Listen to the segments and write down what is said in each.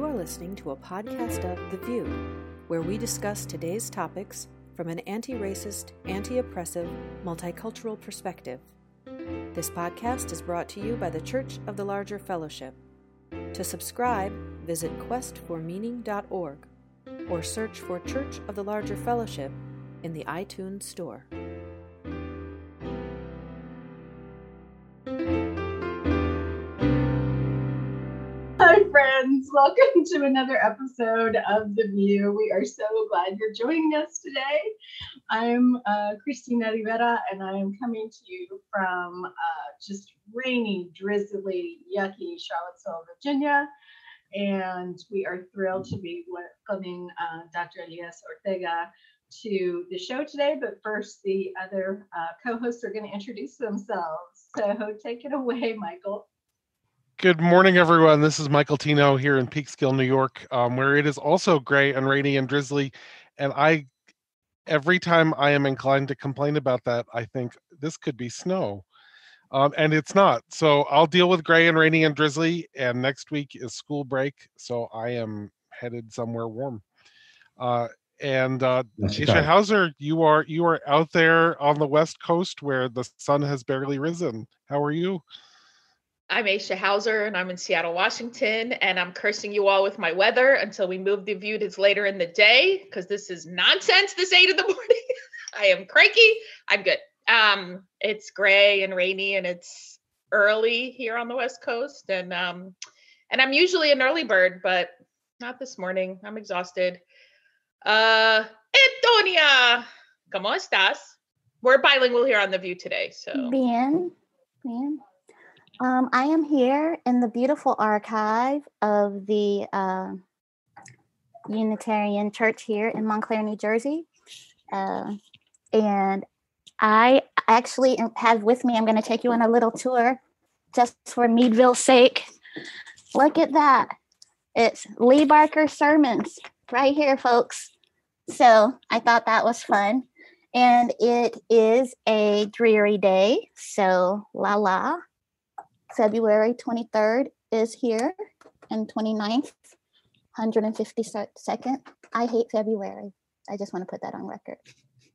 You are listening to a podcast of The VUU, where we discuss today's topics from an anti racist, anti oppressive, multicultural perspective. This podcast is brought to you by the Church of the Larger Fellowship. To subscribe, visit questformeaning.org or search for Church of the Larger Fellowship in the iTunes Store. Friends. Welcome to another episode of The VUU. We are so glad you're joining us today. I'm uh, Christina Rivera, and I am coming to you from uh, just rainy, drizzly, yucky Charlottesville, Virginia. And we are thrilled to be welcoming uh, Dr. Elias Ortega to the show today. But first, the other uh, co hosts are going to introduce themselves. So take it away, Michael. Good morning, everyone. This is Michael Tino here in Peekskill, New York, um, where it is also gray and rainy and drizzly. And I, every time I am inclined to complain about that, I think this could be snow. Um, and it's not. So I'll deal with gray and rainy and drizzly. And next week is school break. So I am headed somewhere warm. Uh, and uh, Aisha Hauser, you are you are out there on the west coast where the sun has barely risen. How are you? I'm Aisha Hauser and I'm in Seattle, Washington, and I'm cursing you all with my weather until we move the VUU to later in the day because this is nonsense this eight in the morning. I am cranky. I'm good. Um, it's gray and rainy and it's early here on the West Coast, and um, and I'm usually an early bird, but not this morning. I'm exhausted. Uh, Antonia, ¿cómo estás? We're bilingual here on the VUU today, so bien, bien. Um, I am here in the beautiful archive of the uh, Unitarian Church here in Montclair, New Jersey. Uh, and I actually have with me, I'm going to take you on a little tour just for Meadville's sake. Look at that. It's Lee Barker Sermons right here, folks. So I thought that was fun. And it is a dreary day. So, la la. February 23rd is here and 29th, 152nd. I hate February. I just want to put that on record.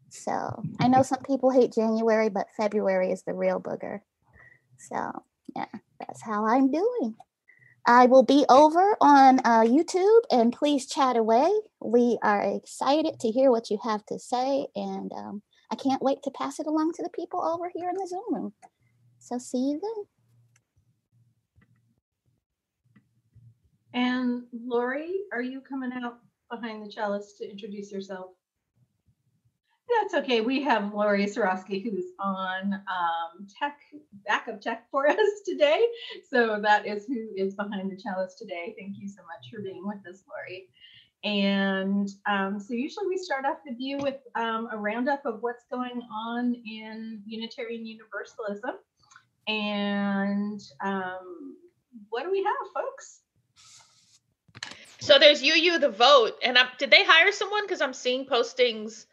So I know some people hate January, but February is the real booger. So yeah, that's how I'm doing. I will be over on uh, YouTube and please chat away. We are excited to hear what you have to say, and um, I can't wait to pass it along to the people over here in the Zoom room. So see you then. And Lori, are you coming out behind the chalice to introduce yourself? That's okay. We have Lori Sorosky, who's on um, tech, backup tech for us today. So that is who is behind the chalice today. Thank you so much for being with us, Lori. And um, so usually we start off the VUU with um, a roundup of what's going on in Unitarian Universalism. And um, what do we have, folks? So there's UU the vote, and I'm, did they hire someone? Because I'm seeing postings.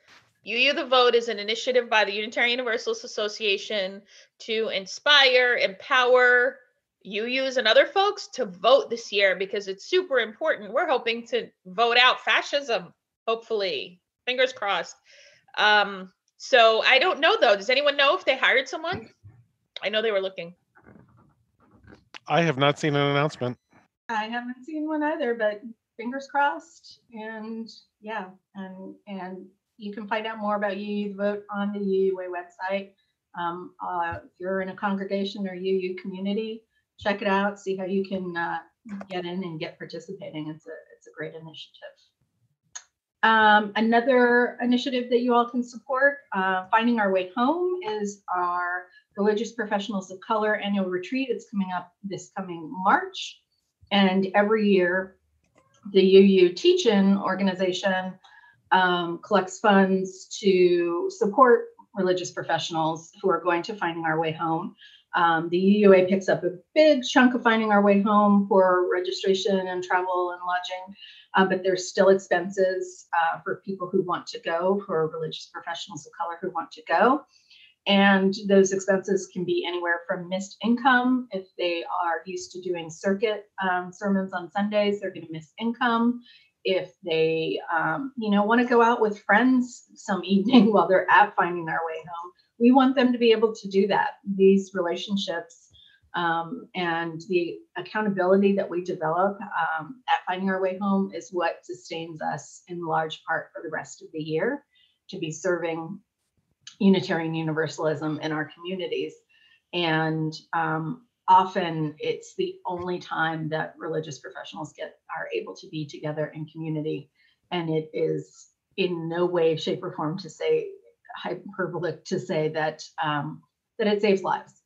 UU the vote is an initiative by the Unitarian Universalist Association to inspire, empower UUs and other folks to vote this year because it's super important. We're hoping to vote out fascism, hopefully. Fingers crossed. Um, so I don't know though. Does anyone know if they hired someone? I know they were looking. I have not seen an announcement. I haven't seen one either, but fingers crossed. And yeah, and and you can find out more about UU Vote on the UUA website. Um, uh, if you're in a congregation or UU community, check it out. See how you can uh, get in and get participating. It's a it's a great initiative. Um, another initiative that you all can support, uh, Finding Our Way Home, is our Religious Professionals of Color annual retreat. It's coming up this coming March. And every year, the UU Teach-In organization um, collects funds to support religious professionals who are going to Finding Our Way Home. Um, the UUA picks up a big chunk of Finding Our Way Home for registration and travel and lodging, uh, but there's still expenses uh, for people who want to go, for religious professionals of color who want to go. And those expenses can be anywhere from missed income. If they are used to doing circuit um, sermons on Sundays, they're going to miss income. If they, um, you know, want to go out with friends some evening while they're at finding their way home, we want them to be able to do that. These relationships um, and the accountability that we develop um, at finding our way home is what sustains us in large part for the rest of the year to be serving Unitarian Universalism in our communities. And um, often it's the only time that religious professionals get are able to be together in community. And it is in no way, shape, or form to say hyperbolic to say that um, that it saves lives.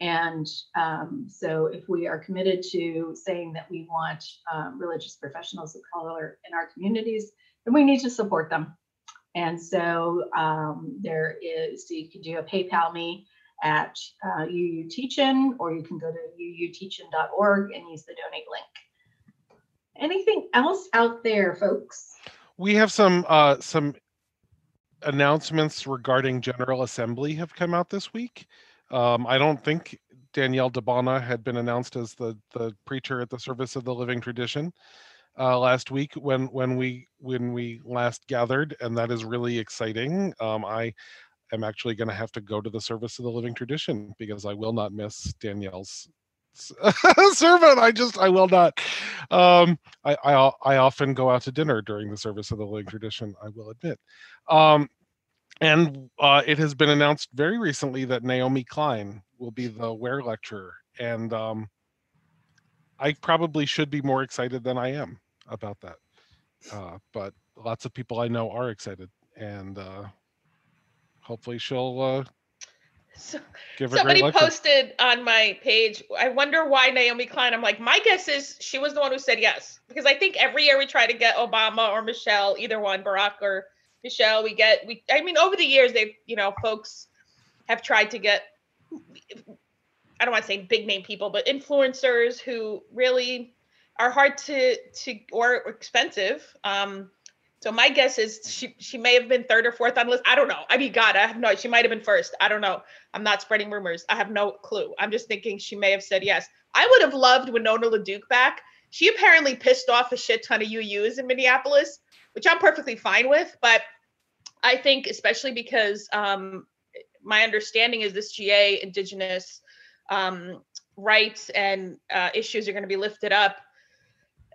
And um, so, if we are committed to saying that we want um, religious professionals of color in our communities, then we need to support them. And so um, there is, so you can do a PayPal me at uh, UU Teachin, or you can go to uuteachin.org and use the donate link. Anything else out there, folks? We have some uh, some announcements regarding General Assembly have come out this week. Um, I don't think Danielle Di Bona had been announced as the the preacher at the service of the living tradition uh, last week when when we when we last gathered, and that is really exciting. Um, I am actually going to have to go to the service of the living tradition because I will not miss Danielle's sermon. I just I will not. Um, I, I I often go out to dinner during the service of the living tradition. I will admit. Um, and uh, it has been announced very recently that Naomi Klein will be the Ware lecturer, and um, I probably should be more excited than I am about that. Uh, but lots of people I know are excited, and uh, hopefully she'll uh, So, give a somebody posted on my page. I wonder why Naomi Klein. I'm like, my guess is she was the one who said yes because I think every year we try to get Obama or Michelle, either one, Barack or Michelle. We get we. I mean, over the years, they've you know folks have tried to get. I don't want to say big name people, but influencers who really are hard to to or expensive. Um, so my guess is she she may have been third or fourth on the list. I don't know. I mean, God, I have no. She might have been first. I don't know. I'm not spreading rumors. I have no clue. I'm just thinking she may have said yes. I would have loved Winona LaDuke back. She apparently pissed off a shit ton of UUs in Minneapolis, which I'm perfectly fine with. But I think, especially because um, my understanding is this GA Indigenous um, rights and uh, issues are going to be lifted up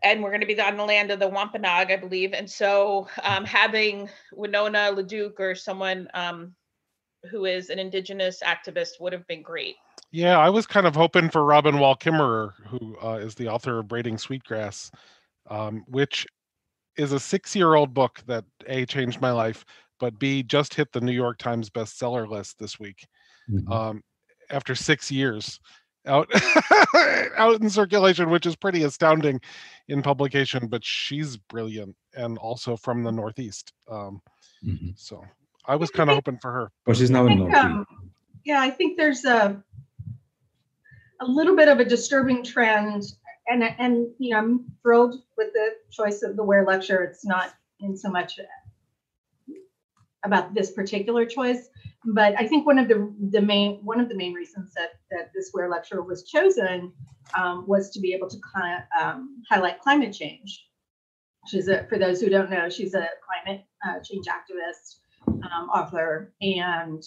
and we're going to be on the land of the Wampanoag, I believe. And so um, having Winona LaDuke or someone um, who is an indigenous activist would have been great. Yeah, I was kind of hoping for Robin Wall Kimmerer, who uh, is the author of Braiding Sweetgrass, um, which is a six-year-old book that a changed my life, but b just hit the New York Times bestseller list this week Mhm. um, after six years out out in circulation, which is pretty astounding in publication. But she's brilliant and also from the Northeast. Um, Mhm. so I was kind of hoping for her. But she's now in think, North. um, yeah, I think there's a a little bit of a disturbing trend, and and you know I'm thrilled with the choice of the Ware lecture. It's not in so much about this particular choice, but I think one of the the main one of the main reasons that that this Ware lecture was chosen um, was to be able to cli- um, highlight climate change. She's a, for those who don't know, she's a climate uh, change activist, um, author, and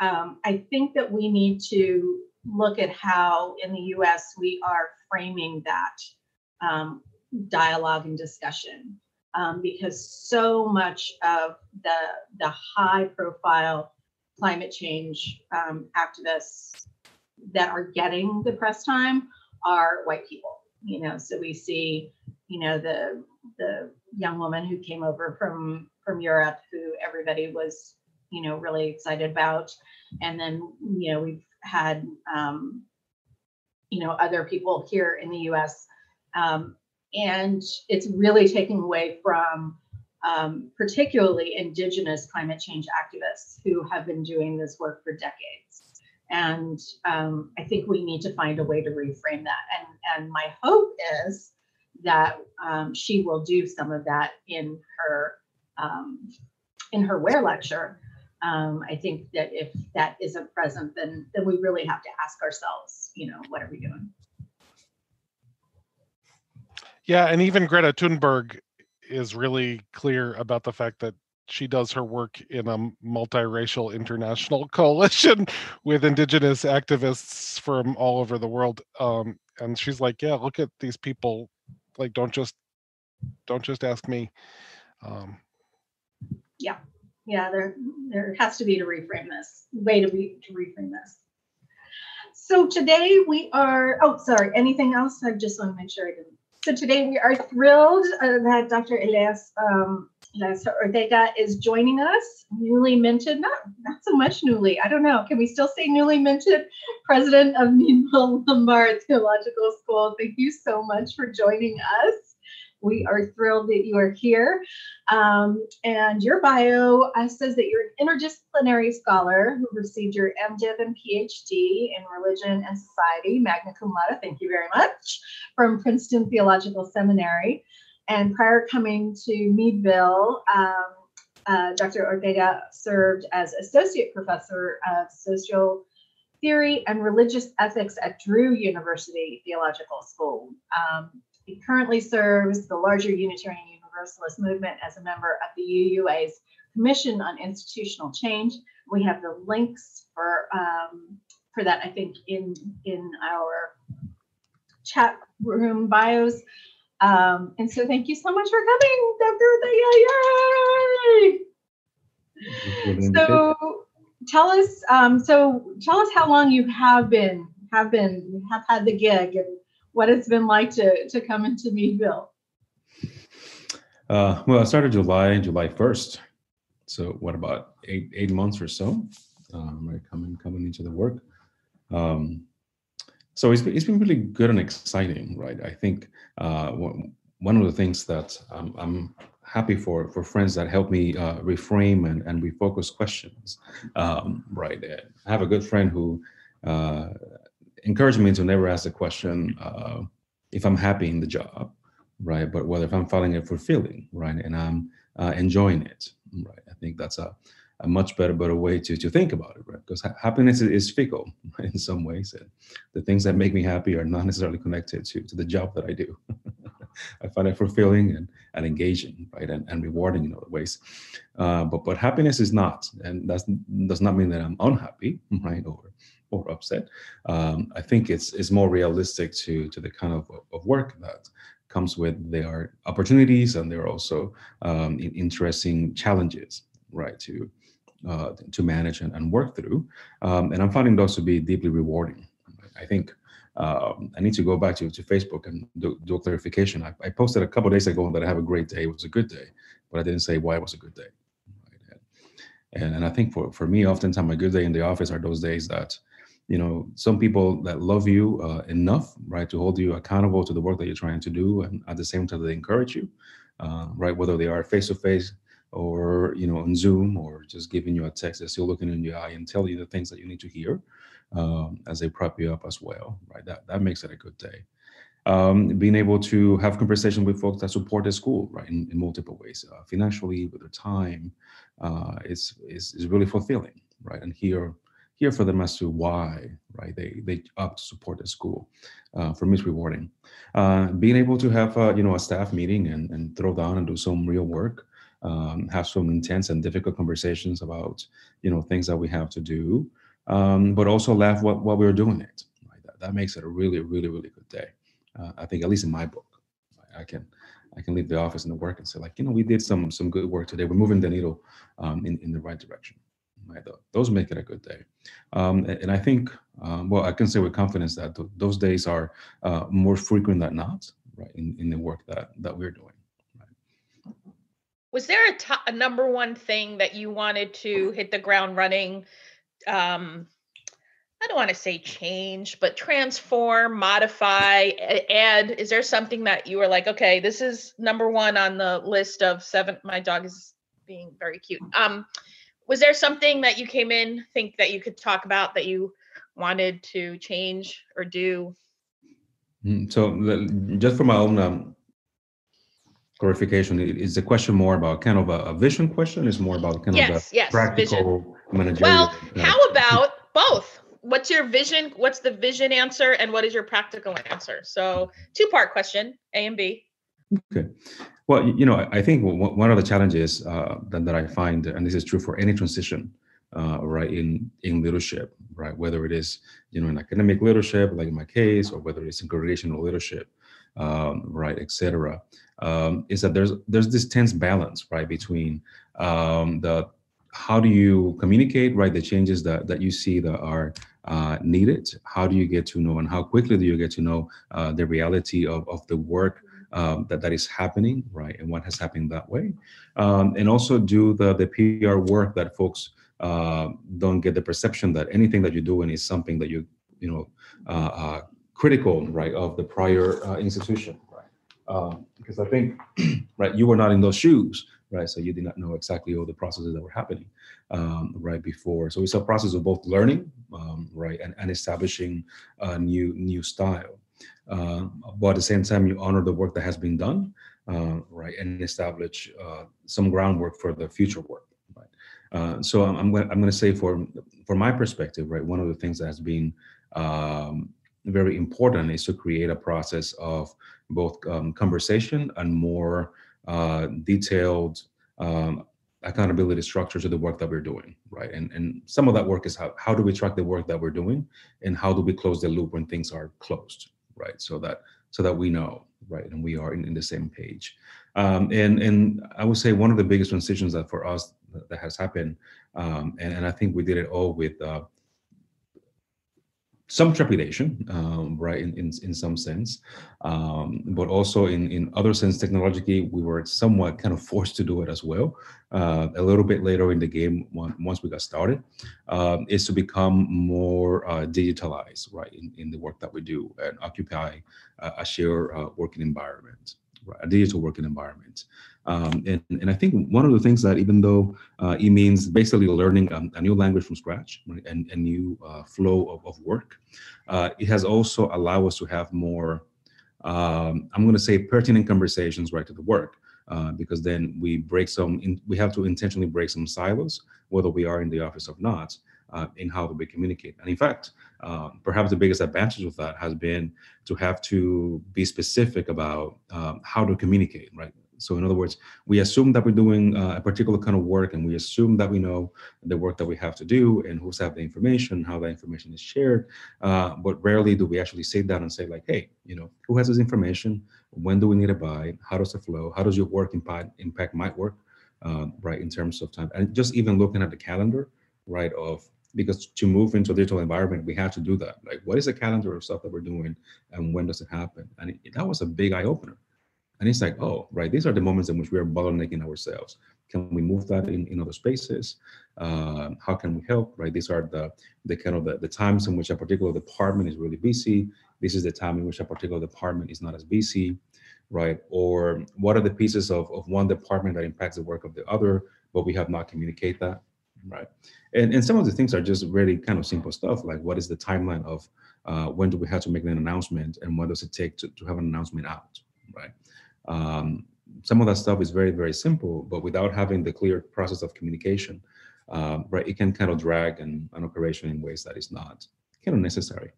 um, I think that we need to look at how in the US we are framing that um, dialogue and discussion. Um, because so much of the, the high profile climate change um, activists that are getting the press time are white people. You know, so we see, you know, the the young woman who came over from from Europe who everybody was, you know, really excited about and then you know we've had um, you know other people here in the U.S. Um, and it's really taking away from um, particularly indigenous climate change activists who have been doing this work for decades. And um, I think we need to find a way to reframe that. And and my hope is that um, she will do some of that in her um, in her Ware lecture um, I think that if that isn't present, then then we really have to ask ourselves, you know, what are we doing? Yeah, and even Greta Thunberg is really clear about the fact that she does her work in a multiracial international coalition with indigenous activists from all over the world. Um, and she's like, "Yeah, look at these people. Like, don't just don't just ask me." Um, yeah, yeah. There there has to be to reframe this way to be to reframe this. So today we are. Oh, sorry. Anything else? I just want to make sure I didn't so today we are thrilled uh, that Dr. Elias um, Ortega is joining us, newly minted, not, not so much newly, I don't know, can we still say newly minted president of Meadville Lombard Theological School? Thank you so much for joining us. We are thrilled that you are here. Um, and your bio uh, says that you're an interdisciplinary scholar who received your MDiv and PhD in religion and society, magna cum laude, thank you very much, from Princeton Theological Seminary. And prior coming to Meadville, um, uh, Dr. Ortega served as associate professor of social theory and religious ethics at Drew University Theological School. Um, he currently serves the larger Unitarian Universalist movement as a member of the UUA's Commission on Institutional Change. We have the links for um, for that, I think, in in our chat room bios. Um, and so, thank you so much for coming, Dr. Yay! So, tell us. Um, so, tell us how long you have been have been have had the gig and what it's been like to to come into Meadville. Uh, well, I started July July first, so what about eight eight months or so? Um, right, coming coming into the work. Um, so it's been, it's been really good and exciting, right? I think uh, one of the things that um, I'm happy for for friends that help me uh, reframe and, and refocus questions, um, right? I have a good friend who uh, encouraged me to never ask the question uh, if I'm happy in the job, right? But whether if I'm finding it fulfilling, right, and I'm uh, enjoying it, right? I think that's a, a much better better way to to think about it, right? Because ha- happiness is, is fickle in some ways, and the things that make me happy are not necessarily connected to to the job that I do. I find it fulfilling and, and engaging, right, and, and rewarding in other ways. Uh, but but happiness is not, and that does not mean that I'm unhappy, right, or or upset. Um, I think it's it's more realistic to to the kind of, of work that comes with their opportunities and there are also um, interesting challenges, right, to uh, to manage and, and work through. Um, and I'm finding those to be deeply rewarding. I think um, I need to go back to, to Facebook and do, do a clarification. I, I, posted a couple days ago that I have a great day. It was a good day, but I didn't say why it was a good day. And, and I think for, for me, oftentimes a good day in the office are those days that you know some people that love you uh, enough right to hold you accountable to the work that you're trying to do and at the same time they encourage you uh, right whether they are face to face or you know on zoom or just giving you a text they're still looking in your eye and tell you the things that you need to hear um, as they prop you up as well right? That that makes it a good day. Um, being able to have conversation with folks that support the school right in, in multiple ways uh, financially with their time uh, is, is is really fulfilling right? And here hear for them as to why, right? They they opt to support the school. Uh, for me, it's rewarding. Uh, being able to have uh, you know a staff meeting and, and throw down and do some real work, um, have some intense and difficult conversations about you know things that we have to do, um, but also laugh while, while we're doing it. Right? That, that makes it a really really really good day. Uh, I think at least in my book, I can I can leave the office and the work and say like you know we did some some good work today. We're moving the needle um, in in the right direction. Those make it a good day. Um, and I think, um, well, I can say with confidence that th- those days are uh, more frequent than not, right, in, in the work that, that we're doing. Right? Was there a, number one thing that you wanted to hit the ground running? Um, I don't want to say change, but transform, modify, add. Is there something that you were like, okay, this is number one on the list of seven? My dog is being very cute. Um, was there something that you came in think that you could talk about that you wanted to change or do mm, so just for my own um, clarification. Is the question more about kind of a, a vision question? Is more about kind yes, of a yes, practical vision. managerial? Well, uh, how about both? What's your vision? What's the vision answer, and what is your practical answer? So, two-part question: A and B. Okay. Well, you know, I think one of the challenges uh, that, that I find, and this is true for any transition, uh, right, in in leadership, right, whether it is you know in academic leadership, like in my case, or whether it's in congregational leadership, um, right, etc., um, is that there's there's this tense balance, right, between um, the how do you communicate, right, the changes that that you see that are uh, needed? How do you get to know, and how quickly do you get to know uh, the reality of of the work? Um, that that is happening, right, and what has happened that way, um, and also do the the PR work that folks uh, don't get the perception that anything that you're doing is something that you you know uh, uh, critical, right, of the prior uh, institution, right, um, because I think right you were not in those shoes, right, so you did not know exactly all the processes that were happening um, right before. So it's a process of both learning, um, right, and, and establishing a new new style. Uh, but at the same time, you honor the work that has been done, uh, right, and establish uh, some groundwork for the future work, right. So I'm I'm, going to say for for my perspective, right, one of the things that has been um, very important is to create a process of both um, conversation and more uh, detailed um, accountability structure to the work that we're doing, right? And and some of that work is how how do we track the work that we're doing, and how do we close the loop when things are closed, right? So that so that we know, right, and we are in, in the same page. Um, and and I would say one of the biggest transitions that for us that, has happened, um, and and I think we did it all with. Uh, some trepidation, um, right, in, in, in some sense, um, but also in, in other sense, technologically, we were somewhat kind of forced to do it as well. Uh, a little bit later in the game, once we got started, um, is to become more uh, digitalized, right, in, in the work that we do and occupy uh, a shared uh, working environment, a digital working environment. Um, and, and I think one of the things that even though uh, it means basically learning a, a, new language from scratch right, and a new uh, flow of, of work, uh, it has also allowed us to have more, um, I'm going to say pertinent conversations right to the work. Uh, because then we break some, in, we have to intentionally break some silos, whether we are in the office or not, uh, in how we communicate. And in fact, uh, perhaps the biggest advantage of that has been to have to be specific about um, how to communicate, right? So in other words, we assume that we're doing uh, a particular kind of work and we assume that we know the work that we have to do and who's have the information, how that information is shared. Uh, but rarely do we actually sit down and say like, hey, you know, who has this information? When do we need to buy? How does it flow? How does your work impact, impact my work, uh, right, in terms of time? And just even looking at the calendar, right, of because to move into a digital environment, we have to do that. Like, what is the calendar of stuff that we're doing, and when does it happen? And it, that was a big eye opener. And it's like, oh, right, these are the moments in which we are bottlenecking ourselves. Can we move that in, in other spaces? Uh, how can we help, right? These are the, the kind of the, the times in which a particular department is really busy. This is the time in which a particular department is not as busy, right? Or what are the pieces of, of one department that impacts the work of the other, but we have not communicated that, right? And, and some of the things are just really kind of simple stuff, like what is the timeline of uh, when do we have to make an announcement and what does it take to, to have an announcement out, right? Um, some of that stuff is very, very simple, but without having the clear process of communication, um, right, it can kind of drag an, an operation in ways that is not kind of necessary.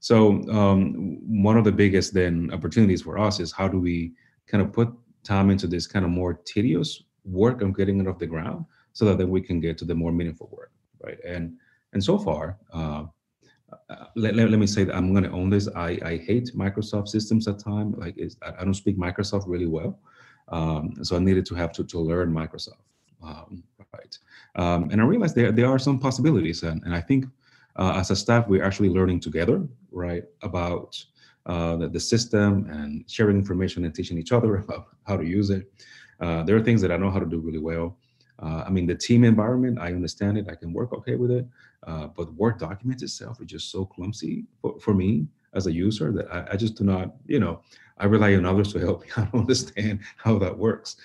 So um, one of the biggest then opportunities for us is how do we kind of put time into this kind of more tedious work of getting it off the ground so that then we can get to the more meaningful work, right? And and so far, uh, uh, let, let, let, me say that I'm going to own this. I, I hate Microsoft systems at time. Like I don't speak Microsoft really well. Um, so I needed to have to, to learn Microsoft. Um, right. Um, and I realized there, there are some possibilities. And, and I think uh, as a staff, we're actually learning together, right, about uh, the, the, system and sharing information and teaching each other about how to use it. Uh, there are things that I know how to do really well. Uh, I mean, the team environment, I understand it. I can work okay with it. Uh, but Word documents itself is just so clumsy for, for me as a user that I, I, just do not, you know, I rely on others to help me. I don't understand how that works.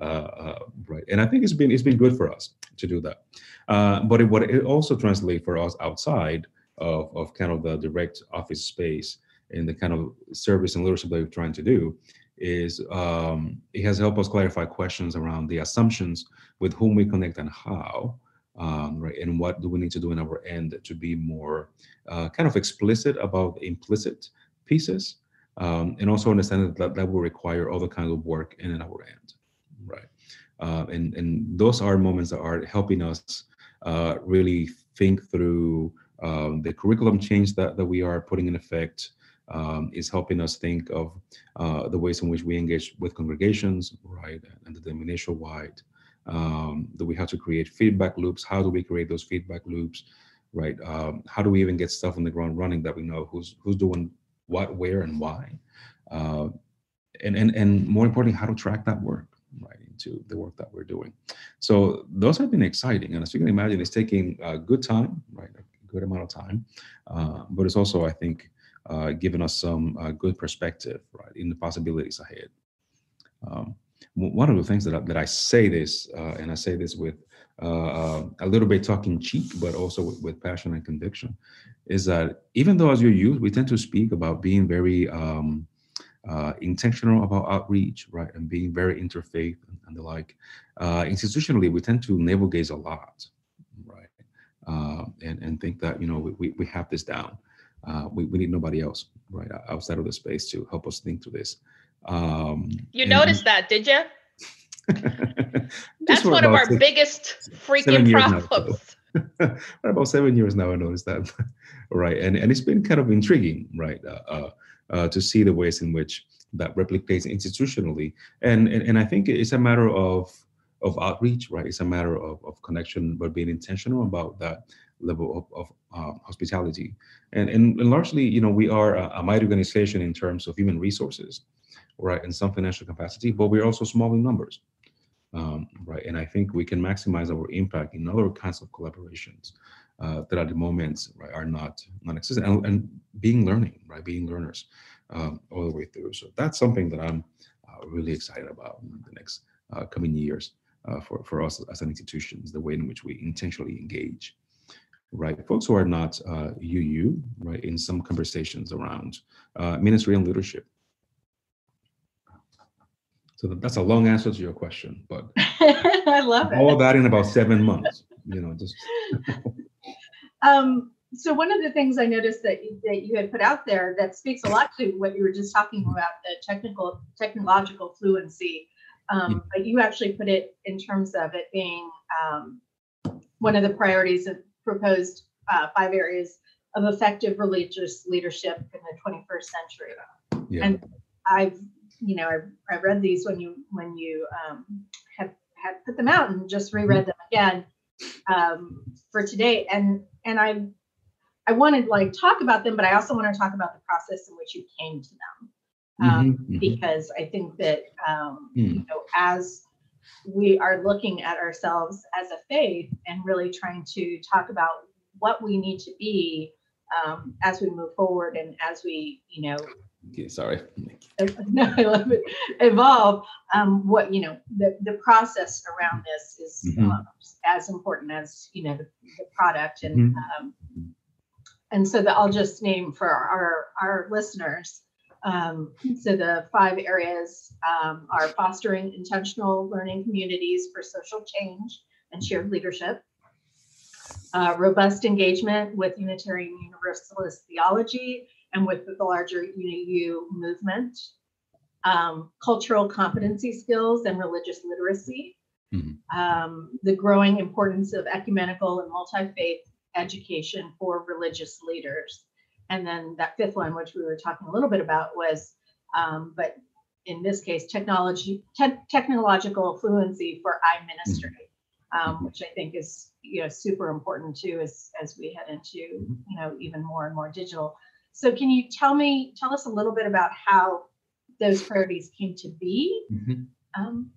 Uh, uh, right. And I think it's been it's been good for us to do that. Uh, but it, what it also translates for us outside of, of kind of the direct office space and the kind of service and leadership that we're trying to do is um, it has helped us clarify questions around the assumptions with whom we connect and how, um, right? And what do we need to do in our end to be more uh, kind of explicit about implicit pieces, um, and also understand that that will require other kinds of work in our end, right? Uh, and and those are moments that are helping us uh, really think through um, the curriculum change that, that we are putting in effect um, is helping us think of uh, the ways in which we engage with congregations, right, and the denomination wide. Um, we have to create feedback loops? How do we create those feedback loops, right? Um, how do we even get stuff on the ground running that we know who's who's doing what, where, and why? Uh, and and and more importantly, how to track that work, right, into the work that we're doing. So those have been exciting, and as you can imagine, it's taking a good time, right, a good amount of time, uh, but it's also, I think, uh, given us some uh, good perspective, right, in the possibilities ahead. Um, one of the things that I, that I say this, uh, and I say this with uh, uh, a little bit talking cheek, but also with, with, passion and conviction, is that even though as your youth, we tend to speak about being very um, uh, intentional about outreach, right, and being very interfaith and, and the like. institutionally, we tend to navel gaze a lot, right, and and think that you know we, we have this down. Uh, we, we need nobody else right outside of the space to help us think through this. Um, you noticed that, did you? That's one of our six, biggest freaking problems. about seven years now, I noticed that, right? And and it's been kind of intriguing, right, uh, uh, uh, to see the ways in which that replicates institutionally, and, and and I think it's a matter of of outreach, right? It's a matter of, of connection, but being intentional about that level of, of uh, hospitality. And, and, and, largely, you know, we are a, a mighty organization in terms of human resources, right, and some financial capacity, but we're also small in numbers, um, right? And I think we can maximize our impact in other kinds of collaborations uh, that at the moment right, are not non-existent and, and, being learning, right, being learners um, all the way through. So that's something that I'm uh, really excited about in the next uh, coming years. Uh, for, for us as an institution, is the way in which we intentionally engage right? Folks who are not uh, UU, right, in some conversations around uh, ministry and leadership. So that's a long answer to your question, but I love it. All that in about seven months, you know, just. um, so one of the things I noticed that you, that you had put out there that speaks a lot to what you were just talking about the technical technological fluency, um, but you actually put it in terms of it being um, one of the priorities of proposed uh, five areas of effective religious leadership in the 21st century. Yeah. And I've, you know, I, I read these when you when you um, have had put them out and just reread them again um, for today. And and I I wanted like talk about them, but I also want to talk about the process in which you came to them. Um, mm-hmm, mm-hmm. because I think that um, mm. you know as we are looking at ourselves as a faith and really trying to talk about what we need to be um, as we move forward and as we, you know, okay, sorry. no, I love it. Evolve. Um, what you know, the the process around this is mm-hmm. um, as important as you know the, the product, and mm-hmm. um, and so that I'll just name for our our listeners. Um, so the five areas um, are fostering intentional learning communities for social change and shared leadership, uh, robust engagement with Unitarian Universalist theology and with the larger UNIU movement, um, cultural competency skills and religious literacy, mm-hmm. Um, the growing importance of ecumenical and multi-faith education for religious leaders, and then that fifth one, which we were talking a little bit about, was, um, but in this case, technology, te- technological fluency for I ministry, mm-hmm. um, which I think is you know super important too as as we head into you know even more and more digital. So can you tell me tell us a little bit about how those priorities came to be? Mm-hmm. Um,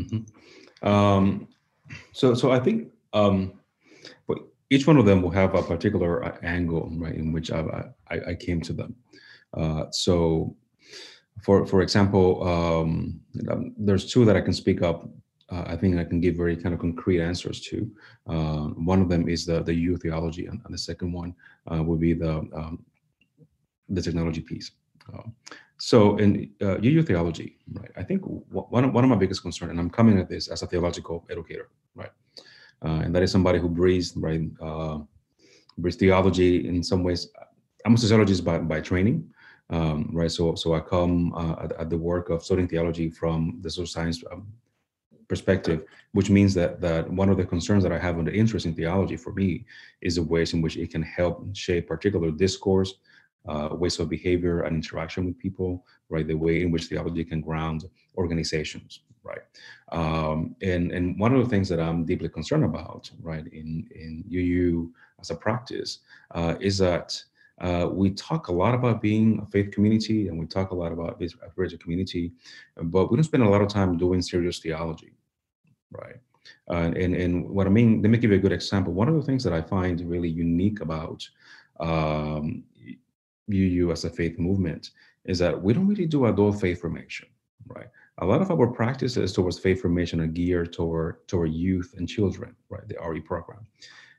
mm-hmm. Um, so so I think um, each one of them will have a particular uh, angle, right, in which I, I, I came to them. Uh, so, for for example, um, um, there's two that I can speak up. Uh, I think I can give very kind of concrete answers to. Uh, one of them is the the UU theology, and, and the second one uh, would be the um, the technology piece. Uh, So in uh, UU theology, right? I think one of, one of my biggest concerns, and I'm coming at this as a theological educator? Uh, and that is somebody who breathes, right? Uh, breathes theology in some ways. I'm a sociologist by, by training, um, right? So so I come uh, at, at, the work of studying theology from the social science um, perspective, which means that that one of the concerns that I have on the interest in theology for me is the ways in which it can help shape particular discourse, uh, ways of behavior and interaction with people, right? The way in which theology can ground organizations, right? Um, and and one of the things that I'm deeply concerned about, right, in in UU as a practice, uh, is that uh, we talk a lot about being a faith community, and we talk a lot about a spiritual community, but we don't spend a lot of time doing serious theology, right? Uh, and and what I mean, let me give you a good example. One of the things that I find really unique about um, UU as a faith movement is that we don't really do adult faith formation, right? A lot of our practices towards faith formation are geared toward toward youth and children, right? The RE program,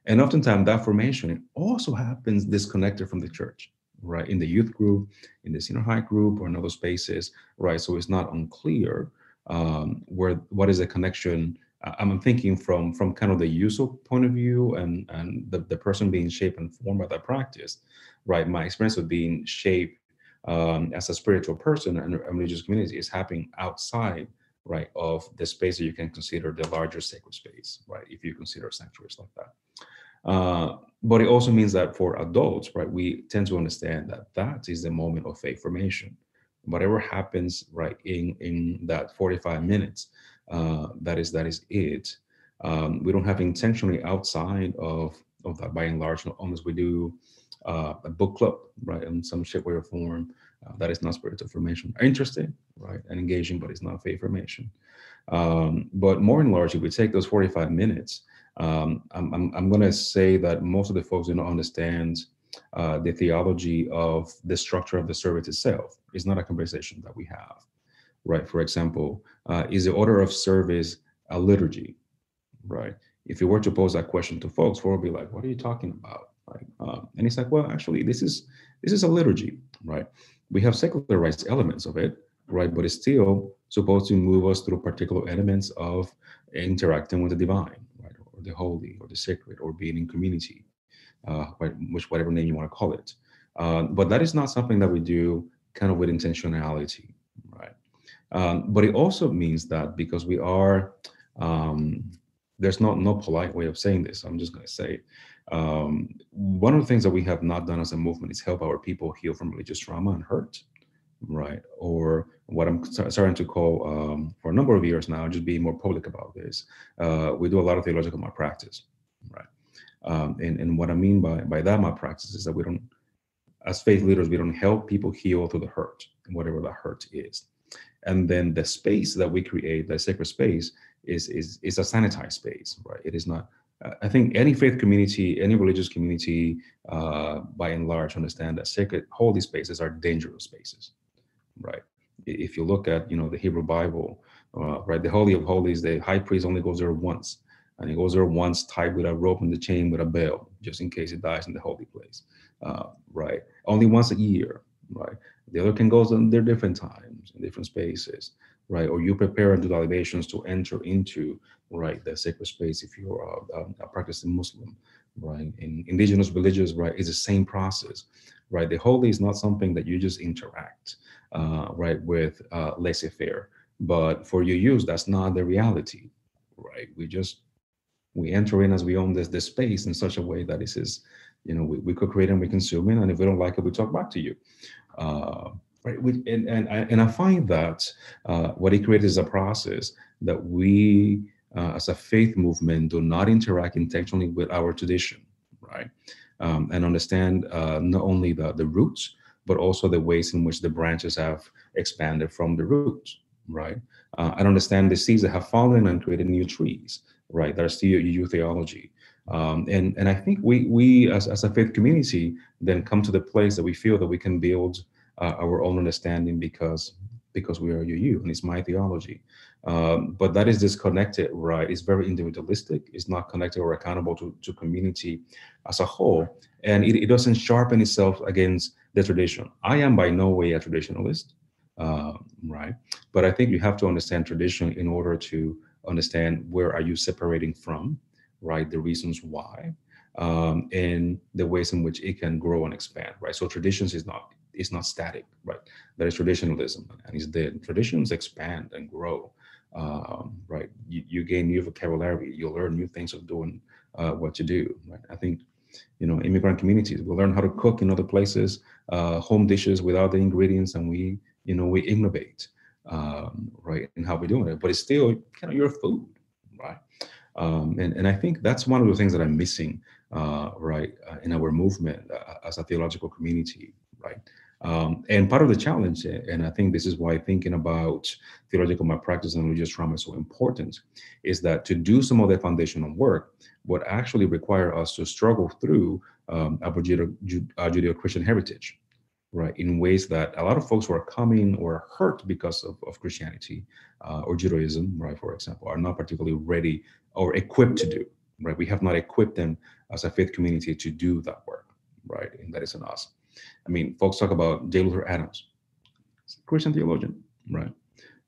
and oftentimes that formation also happens disconnected from the church, right? In the youth group, in the senior high group, or in other spaces, right? So it's not unclear um, where what is the connection. I'm thinking from from kind of the user point of view and and the, the person being shaped and formed by that practice, right? My experience of being shaped um, as a spiritual person and religious community is happening outside, right, of the space that you can consider the larger sacred space, right? If you consider sanctuaries like that. Uh, but it also means that for adults, right, we tend to understand that that is the moment of faith formation. Whatever happens, right, in in that 45 minutes, uh, that is that is it. Um, we don't have intentionally outside of of that by and large, unless we do uh, a book club, right, in some shape, or form. Uh, that is not spiritual formation. Interesting, right, and engaging, but it's not faith formation. Um, but more and large, if we take those 45 minutes, um, I'm, I'm, I'm going to say that most of the folks do not understand uh, the theology of the structure of the service itself. It's not a conversation that we have, right? For example, uh, is the order of service a liturgy, right? If you were to pose that question to folks, folks would be like, "What are you talking about?" Right? Um, and it's like, well, actually, this is this is a liturgy, right? We have secularized elements of it, right? But it's still supposed to move us through particular elements of interacting with the divine, right? Or the holy, or the sacred, or being in community, uh, which whatever name you want to call it. Uh, but that is not something that we do kind of with intentionality, right? Um, but it also means that because we are, um, there's not no polite way of saying this. I'm just going to say. Um, one of the things that we have not done as a movement is help our people heal from religious trauma and hurt, right? Or what I'm starting to call um, for a number of years now, just being more public about this. Uh, we do a lot of theological malpractice, right? Um, and, and what I mean by, by that malpractice is that we don't, as faith leaders, we don't help people heal through the hurt, whatever the hurt is. And then the space that we create, the sacred space, is is is a sanitized space, right? It is not I think any faith community, any religious community, uh, by and large, understand that sacred, holy spaces are dangerous spaces, right? If you look at, you know, the Hebrew Bible, uh, right, the Holy of Holies, the high priest only goes there once, and he goes there once tied with a rope and the chain with a bell, just in case he dies in the holy place, uh, right? Only once a year, right? The other can go there different times in different spaces, right? Or you prepare and do libations to enter into right? The sacred space, if you're a, a practicing Muslim, right? In indigenous religions, right, is the same process, right? The holy is not something that you just interact, uh, right, with uh, laissez-faire. But for UUs, that's not the reality, right? We just we enter in as we own this this space in such a way that this is, you know, we, we could create and we consume it, and if we don't like it, we talk back to you. Uh, right? We, and and I, and I find that uh, what he created is a process that we uh, as a faith movement do not interact intentionally with our tradition, right? Um, and understand uh, not only the, the roots, but also the ways in which the branches have expanded from the roots, right? Uh, and understand the seeds that have fallen and created new trees, right? That are still UU theology. Um, and, and I think we, we as, as a faith community then come to the place that we feel that we can build uh, our own understanding because because we are UU and it's my theology. Um, but that is disconnected, right? It's very individualistic. It's not connected or accountable to, to community as a whole. And it, it doesn't sharpen itself against the tradition. I am by no way a traditionalist, uh, right? But I think you have to understand tradition in order to understand where are you separating from, right? The reasons why, um, and the ways in which it can grow and expand, right? So traditions is not is not static, right? That is traditionalism, and it's dead. Traditions expand and grow, um, right? You, you, gain new vocabulary, you'll learn new things of doing uh, what you do. Right? I think, you know, immigrant communities will learn how to cook in other places, uh, home dishes without the ingredients, and we, you know, we innovate, um, right, in how we're doing it. But it's still kind of your food, right? Um, and and I think that's one of the things that I'm missing, uh, right, uh, in our movement uh, as a theological community, right? Um, and part of the challenge, and I think this is why thinking about theological malpractice and religious trauma is so important, is that to do some of the foundational work would actually require us to struggle through um, our Judeo-Christian heritage, right, in ways that a lot of folks who are coming or hurt because of, of Christianity uh, or Judaism, right, for example, are not particularly ready or equipped to do, right? We have not equipped them as a faith community to do that work, right, and that is an us. I mean, folks talk about J. Luther Adams, Christian theologian, right?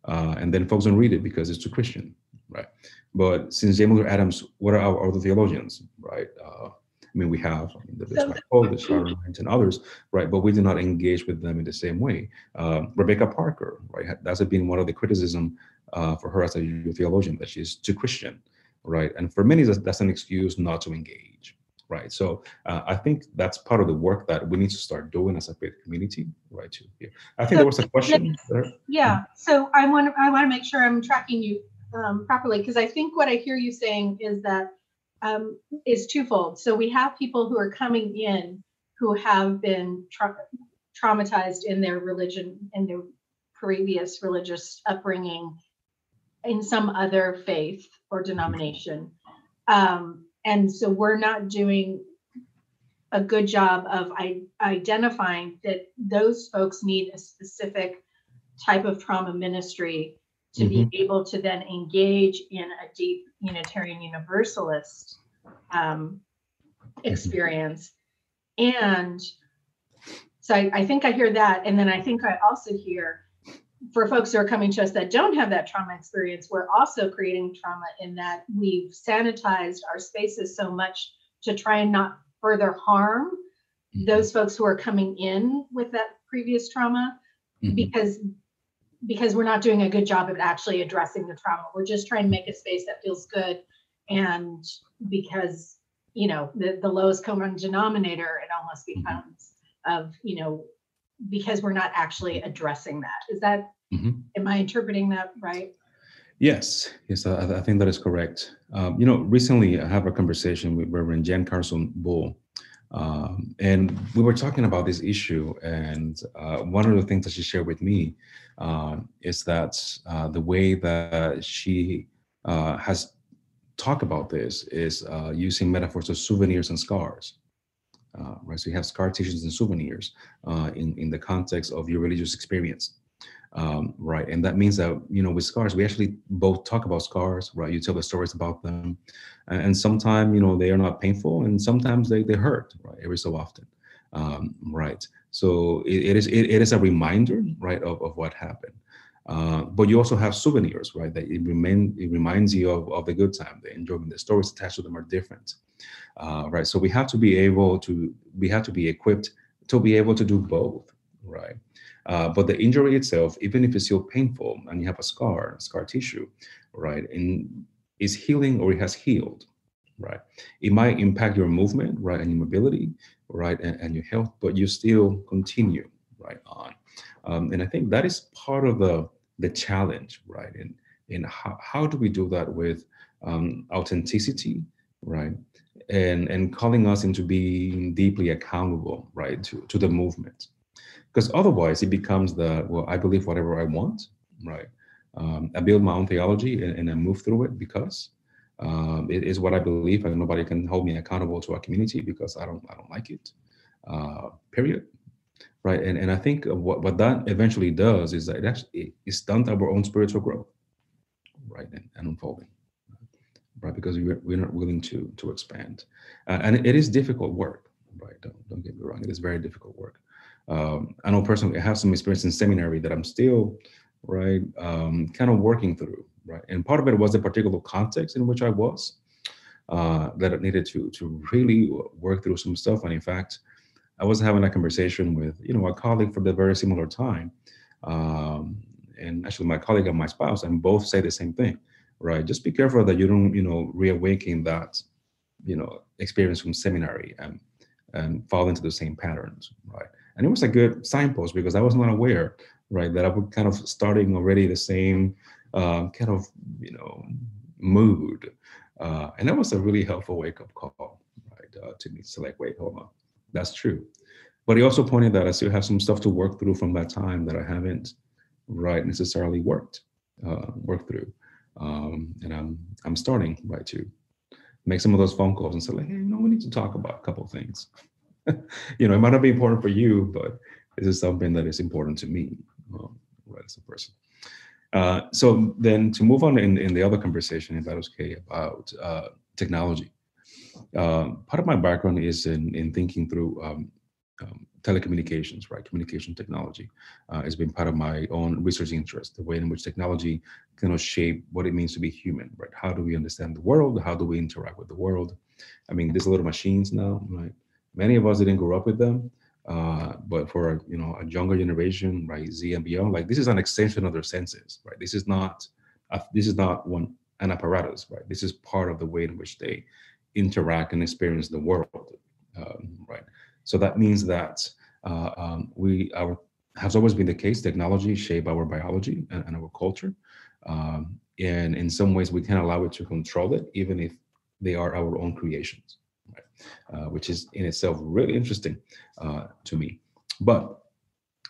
Uh, and then folks don't read it because it's too Christian, right? But since J. Luther Adams, what are our other theologians, right? Uh, I mean, we have I mean, the Bismarck the Charlemagne, and others, right? But we do not engage with them in the same way. Uh, Rebecca Parker, right? That's been one of the criticism uh, for her as a theologian that she's too Christian, right? And for many, that's, that's an excuse not to engage, right? So uh, I think that's part of the work that we need to start doing as a faith community, right? Too. Yeah. I think so, there was a question. There. Yeah. So I want to I want to make sure I'm tracking you um, properly because I think what I hear you saying is that um, is twofold. So we have people who are coming in who have been tra- traumatized in their religion in their previous religious upbringing in some other faith or denomination. Um, and so we're not doing a good job of I- identifying that those folks need a specific type of trauma ministry to mm-hmm. be able to then engage in a deep Unitarian Universalist um, experience. And so I, I think I hear that. And then I think I also hear for folks who are coming to us that don't have that trauma experience, we're also creating trauma in that we've sanitized our spaces so much to try and not further harm mm-hmm. those folks who are coming in with that previous trauma mm-hmm. because because we're not doing a good job of actually addressing the trauma. We're just trying to make a space that feels good and because you know the, the lowest common denominator it almost becomes of you know because we're not actually addressing that. Is that, mm-hmm. am I interpreting that right? Yes, yes, I, I think that is correct. Um, you know, recently I have a conversation with Reverend Jan Carlsson-Bull, um, and we were talking about this issue. And uh, one of the things that she shared with me uh, is that uh, the way that she uh, has talked about this is uh, using metaphors of souvenirs and scars. Uh, right, so you have scar tissues and souvenirs uh, in in the context of your religious experience, um, right? And that means that you know with scars, we actually both talk about scars, right? You tell the stories about them, and, and sometimes you know they are not painful, and sometimes they they hurt, right? Every so often, um, right? So it, it is it, it is a reminder, right, of, of what happened. Uh, but you also have souvenirs, right? That it remain it reminds you of, of the good time, the enjoyment. The stories attached to them are different, uh, right? So we have to be able to we have to be equipped to be able to do both, right? Uh, but the injury itself, even if it's still painful and you have a scar, scar tissue, right, and is healing or it has healed, right? It might impact your movement, right, and your mobility, right, and, and your health, but you still continue right on. Um, and I think that is part of the the challenge, right? And and how, how do we do that with um, authenticity, right? And and calling us into being deeply accountable, right, to, to the movement. Because otherwise it becomes the, well, I believe whatever I want, right? Um, I build my own theology and, and I move through it because um, it is what I believe, and nobody can hold me accountable to our community because I don't I don't like it. Uh, period right? And and I think what what that eventually does is that it actually it stunts our own spiritual growth, right, and, and unfolding, right? Because we're we're not willing to to expand, uh, and it is difficult work, right? Don't don't get me wrong, it is very difficult work. Um, I know personally I have some experience in seminary that I'm still right um, kind of working through right and part of it was the particular context in which I was uh, that I needed to to really work through some stuff and in fact I was having a conversation with you know a colleague from the very similar time um, and actually my colleague and my spouse and both say the same thing right? Just be careful that you don't you know reawaken that you know experience from seminary and and fall into the same patterns right? And it was a good signpost because i was not aware right that i was kind of starting already the same uh, kind of you know mood uh, and that was a really helpful wake-up call right uh, to me. To like wait hold on that's true but he also pointed that i still have some stuff to work through from that time that i haven't right necessarily worked uh, worked through um, and I'm I'm starting right to make some of those phone calls and say like, hey, you know, we need to talk about a couple things. you know, it might not be important for you, but this is something that is important to me, um, right, as a person. Uh, so then to move on in, in the other conversation, was okay, about uh, technology. Uh, part of my background is in, in thinking through um, um, telecommunications, right? Communication technology uh, has been part of my own research interest, the way in which technology kind of shape what it means to be human, right? How do we understand the world? How do we interact with the world? I mean, these little machines now, right? Many of us didn't grow up with them, uh, but for you know a younger generation, right, Z and beyond, like this is an extension of their senses, right? This is not, a, this is not one an apparatus, right? This is part of the way in which they interact and experience the world, um, right? So that means that uh, um, we our has always been the case. Technology shape our biology and, and our culture, um, and in some ways we can allow it to control it, even if they are our own creations, right? uh, which is in itself really interesting uh, to me. But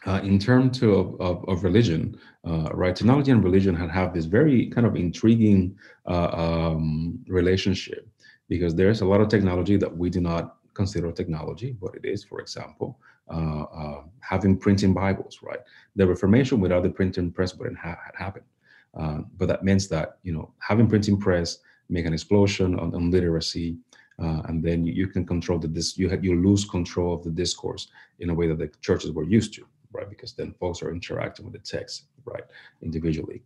uh, in terms of, of, of religion, uh, right, technology and religion had have this very kind of intriguing uh, um, relationship because there's a lot of technology that we do not consider technology, but it is, for example, uh, uh, having printing Bibles, right? The Reformation without the printing press wouldn't ha- happened. Uh, but that means that, you know, having printing press make an explosion on, on literacy, uh, and then you, you, can control the dis- you you lose control of the discourse in a way that the churches were used to, right? Because then folks are interacting with the text, right, individually.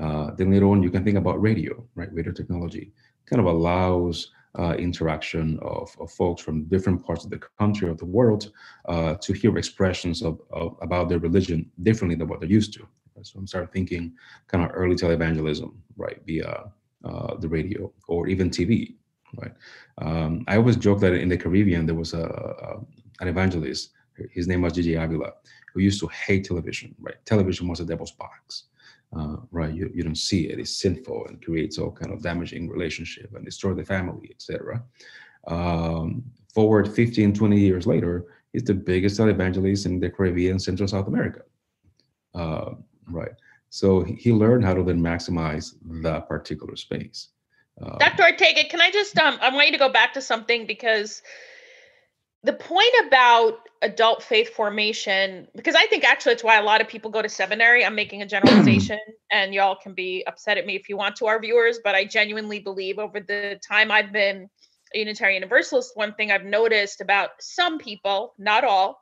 Uh, then later on, you can think about radio, right? Radio technology kind of allows uh, interaction of, of, folks from different parts of the country or the world uh, to hear expressions of, of, about their religion differently than what they're used to. So I'm starting thinking kind of early televangelism, right, via uh, the radio or even TV, right. Um, I always joke that in the Caribbean there was a, a an evangelist. His name was Yiye Avila, who used to hate television. Right, television was a devil's box uh, right? You, you don't see it. It's sinful and creates all kind of damaging relationship and destroy the family, etc. Um, forward 15, 20 years later, he's the biggest evangelist in the Caribbean, Central South America. Uh, right. So he learned how to then maximize that particular space. Uh, Dr. Ortega, can I just um I want you to go back to something because the point about adult faith formation because i think actually it's why a lot of people go to seminary. I'm making a generalization and y'all can be upset at me if you want to our viewers but i genuinely believe over the time i've been a unitarian universalist one thing i've noticed about some people not all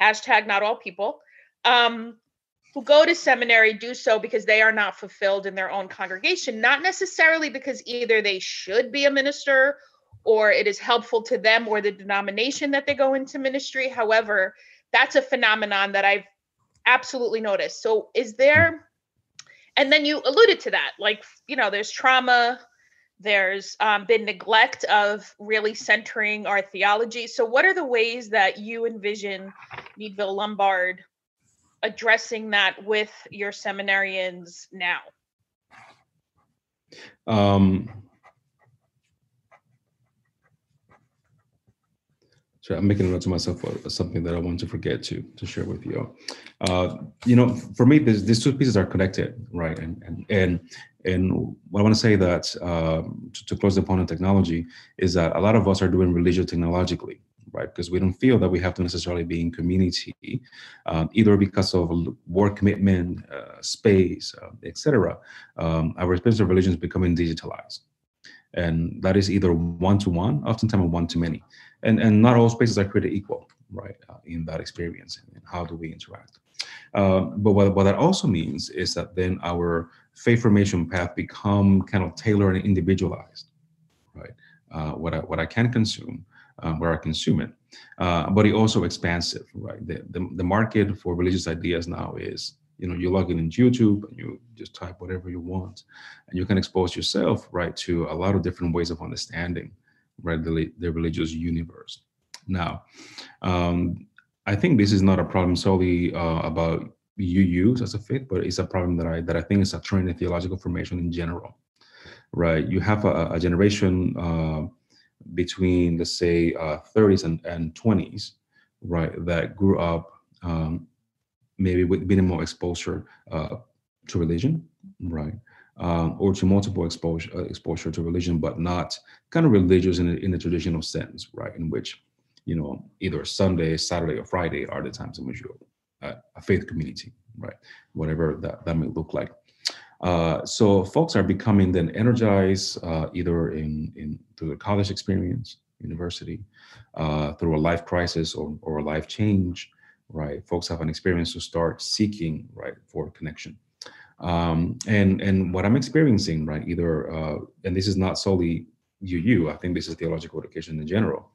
hashtag not all people um, who go to seminary do so because they are not fulfilled in their own congregation not necessarily because either they should be a minister or it is helpful to them or the denomination that they go into ministry. However, that's a phenomenon that I've absolutely noticed. So, is there, and then you alluded to that, like, you know, there's trauma, there's um, been neglect of really centering our theology. So, what are the ways that you envision Meadville Lombard addressing that with your seminarians now? Um, So I'm making a note to myself something that I want to forget to to share with you. Uh, you know, for me, this, these two pieces are connected, right? And and and and what I want to say that uh, to, to, close the point on technology is that a lot of us are doing religion technologically, right? Because we don't feel that we have to necessarily be in community, um, either because of work commitment, uh, space, uh, etc. Um, our experience of religion is becoming digitalized, and that is either one to one, oftentimes one to many and and not all spaces are created equal right, uh, in that experience, and how do we interact? Um, but what, what that also means is that then our faith formation path become kind of tailored and individualized, right? Uh, what I what I can consume, uh, where I consume it, uh, but it also expansive, right? The, the the market for religious ideas now is you know you log in in youtube and you just type whatever you want and you can expose yourself right to a lot of different ways of understanding right the, the religious universe now um, i think this is not a problem solely uh, about UUs as a faith but it's a problem that i that i think is a trend in theological formation in general right you have a, a generation uh, between let's say uh, 30s and, and 20s right that grew up um, maybe with minimal exposure uh, to religion, right? Um, or to multiple exposure uh, exposure to religion, but not kind of religious in, in the traditional sense, right? In which, you know, either Sunday, Saturday, or Friday are the times in which you're uh, a faith community, right? Whatever that, that may look like. Uh, so folks are becoming then energized uh, either in, in through the college experience, university, uh, through a life crisis or, or a life change, right? Folks have an experience to start seeking, right, for connection. Um, and and what I'm experiencing, right, either uh, and this is not solely UU, I think this is theological education in general,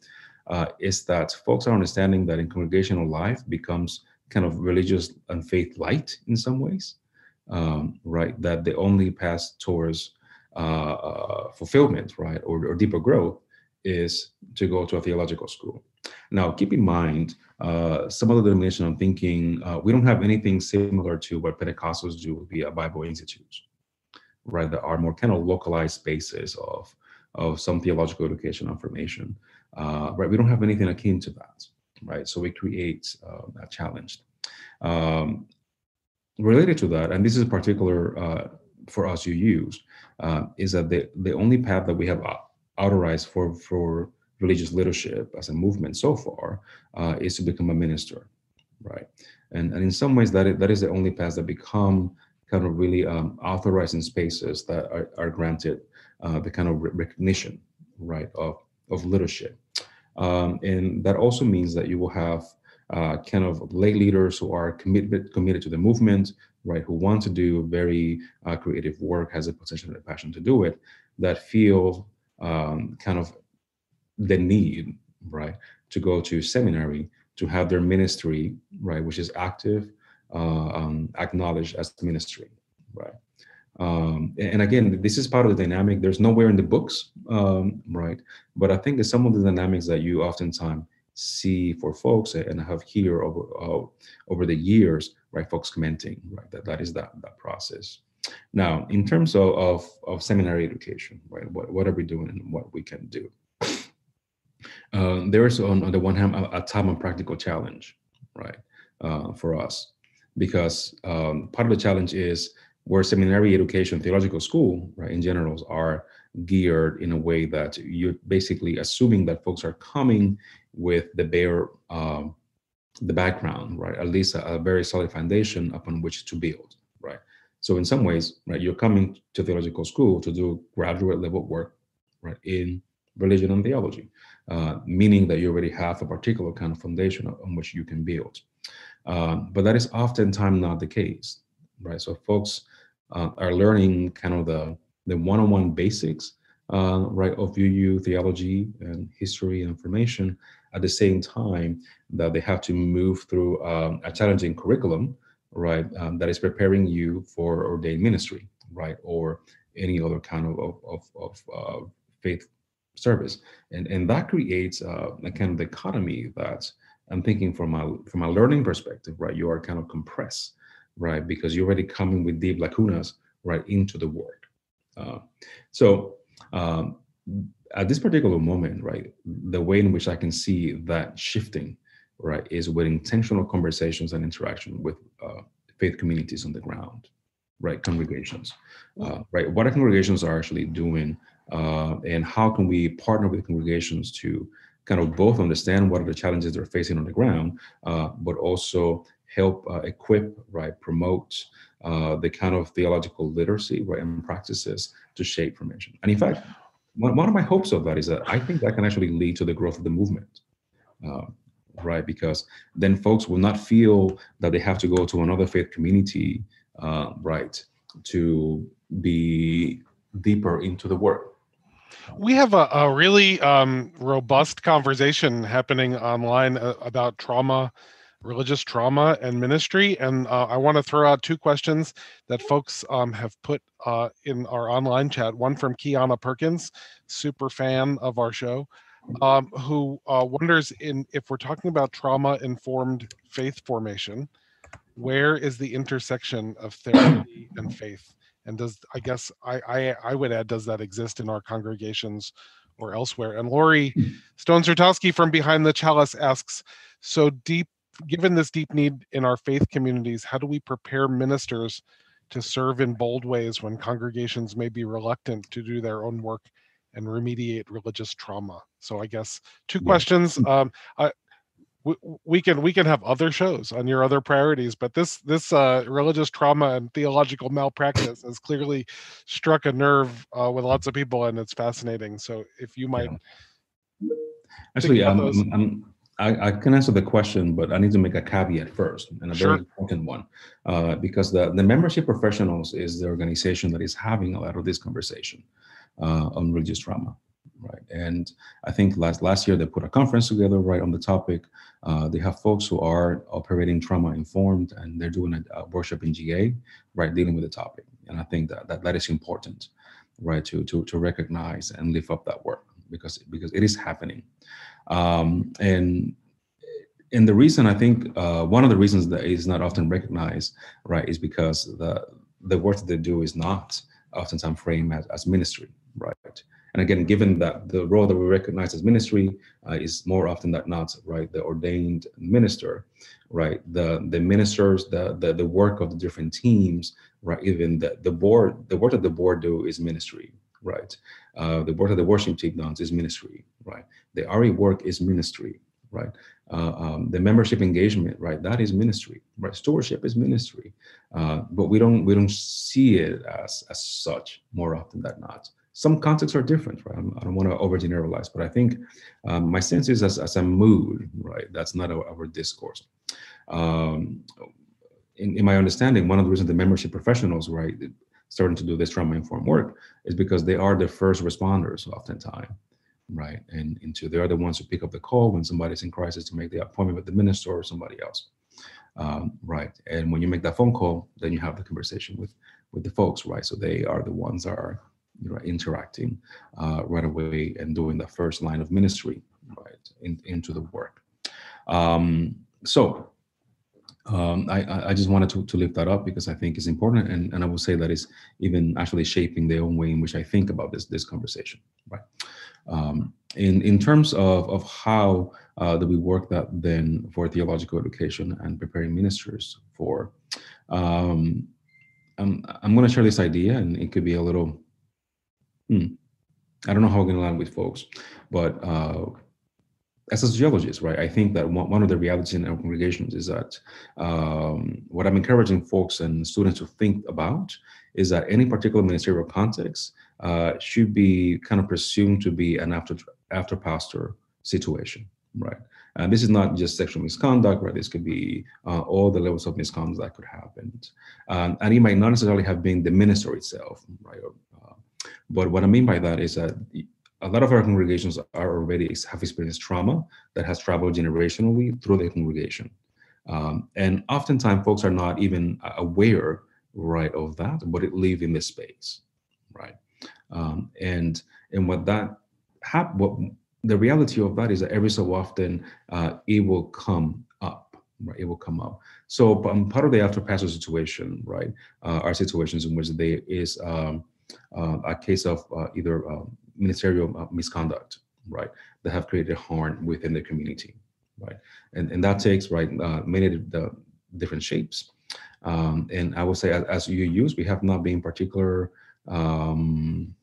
uh, is that folks are understanding that in congregational life becomes kind of religious and faith light in some ways, um, right? That the only path towards uh, uh, fulfillment, right, or, or deeper growth is to go to a theological school. Now, keep in mind, uh, some other denomination I'm thinking, uh, we don't have anything similar to what Pentecostals do via Bible institutes, right? That are more kind of localized spaces of, of some theological education and formation, uh, right? We don't have anything akin to that, right? So we create uh, a challenge. Um, related to that, and this is particular uh, for us UUs, uh, is that the, the only path that we have authorized for, for religious leadership as a movement so far uh, is to become a minister, right? And, and in some ways, that is, that is the only path that become kind of really um, authorizing spaces that are, are granted uh, the kind of recognition, right, of, of leadership. Um, and that also means that you will have uh, kind of lay leaders who are committed committed to the movement, right, who want to do very uh, creative work, has a potential and a passion to do it, that feel um, kind of the need, right, to go to seminary to have their ministry, right, which is active, uh, um, acknowledged as ministry, right. Um, and again, this is part of the dynamic. There's nowhere in the books, um, right? But I think it's some of the dynamics that you oftentimes see for folks and have here over uh, over the years, right? Folks commenting, right? That that is that that process. Now, in terms of of, of seminary education, right? What what are we doing and what we can do? Uh, there is on, on, the one hand a, a, time and practical challenge, right, uh, for us, because um, part of the challenge is where seminary education, theological school, right, in general, are geared in a way that you're basically assuming that folks are coming with the bare, um, the background, right, at least a, a very solid foundation upon which to build, right. So in some ways, right, you're coming to theological school to do graduate level work, right, in religion and theology, uh, meaning that you already have a particular kind of foundation on which you can build. Um, but that is oftentimes not the case, right? So folks uh, are learning kind of the, the one-on-one basics, uh, right, of UU theology and history and information at the same time that they have to move through um, a challenging curriculum, right, um, that is preparing you for ordained ministry, right, or any other kind of, of, of, of uh, faith service, and and that creates uh, a kind of dichotomy that I'm thinking from a from a learning perspective, right? You are kind of compressed, right? Because you're already coming with deep lacunas right into the work. Uh, so um, at this particular moment, right, the way in which I can see that shifting, right, is with intentional conversations and interaction with uh, faith communities on the ground, right, congregations, uh, right. What our congregations are actually doing uh, and how can we partner with congregations to kind of both understand what are the challenges they're facing on the ground, uh, but also help uh, equip, right, promote uh, the kind of theological literacy, right, and practices to shape formation. And in fact, one, one of my hopes of that is that I think that can actually lead to the growth of the movement. Uh, right? Because then folks will not feel that they have to go to another faith community, right, to be deeper into the work. We have a, a really um, robust conversation happening online uh, about trauma, religious trauma, and ministry. And uh, I want to throw out two questions that folks um, have put uh, in our online chat. One from Kiana Perkins, super fan of our show, um, who uh, wonders in if we're talking about trauma-informed faith formation, where is the intersection of therapy and faith? And does i guess I, I i would add does that exist in our congregations or elsewhere? And lori stone Sirtosky from behind the chalice asks so deep given this deep need in our faith communities how do we prepare ministers to serve in bold ways when congregations may be reluctant to do their own work and remediate religious trauma? So i guess two questions. Um, I, we, can we can have other shows on your other priorities but this this uh, religious trauma and theological malpractice has clearly struck a nerve uh, with lots of people and it's fascinating so if you might yeah. actually um, I'm, I, I, can answer the question but i need to make a caveat first and a sure. very important one uh, because the, the membership professionals is the organization that is having a lot of this conversation uh, on religious trauma right? And I think last last year they put a conference together right on the topic. Uh, they have folks who are operating trauma informed, and they're doing a, a, workshop in GA, right, dealing with the topic. And I think that that, that is important, right, to to to recognize and lift up that work because because it is happening. Um, and and the reason I think uh, one of the reasons that is not often recognized, right, is because the the work that they do is not oftentimes framed as, as ministry, right? And again, given that the role that we recognize as ministry uh, is more often than not, right, the ordained minister, right, the the ministers, the the, the work of the different teams, right, even the, the board, the work that the board do is ministry, right. Uh, the work that the worship team does is ministry, right. The RE work is ministry, right. Uh, um, the membership engagement, right, that is ministry, right. Stewardship is ministry, uh, but we don't we don't see it as as such more often than not some contexts are different, right? I don't want to overgeneralize, but I think um, my sense is as, as a mood, right? That's not our, our discourse. Um, in, in, my understanding, one of the reasons the membership professionals, right, starting to do this trauma informed work is because they are the first responders oftentimes, right? And into they are the ones who pick up the call when somebody's in crisis to make the appointment with the minister or somebody else, um, right? And when you make that phone call, then you have the conversation with with the folks, right? So they are the ones that are you know, interacting uh, right away and doing the first line of ministry right in, into the work. Um, so um, I, I just wanted to, to lift that up because I think it's important, and, and I will say that it's even actually shaping the own way in which I think about this this conversation. Right. Um, in in terms of of how uh, we work that then for theological education and preparing ministers for, um, I'm I'm going to share this idea, and it could be a little hmm, I don't know how we're going to land with folks, but uh, as a sociologist, right, I think that one, one of the realities in our congregations is that um, what I'm encouraging folks and students to think about is that any particular ministerial context uh, should be kind of presumed to be an after after pastor situation, right? And this is not just sexual misconduct, right? This could be uh, all the levels of misconduct that could happen, um, and it might not necessarily have been the minister itself, right, or but what I mean by that is that a lot of our congregations are already have experienced trauma that has traveled generationally through the congregation. Um, and oftentimes folks are not even aware, right, of that, but it live in this space, right? Um, and and what that hap- what the reality of that is that every so often uh, it will come up, right? It will come up. So um, part of the after pastor situation, right, uh, are situations in which there is um, a case of uh, either um, ministerial uh, misconduct, right, that have created harm within the community, right, and and that takes right many of the different shapes, um, and I would say as, as, UUs, we have not been particular. Um,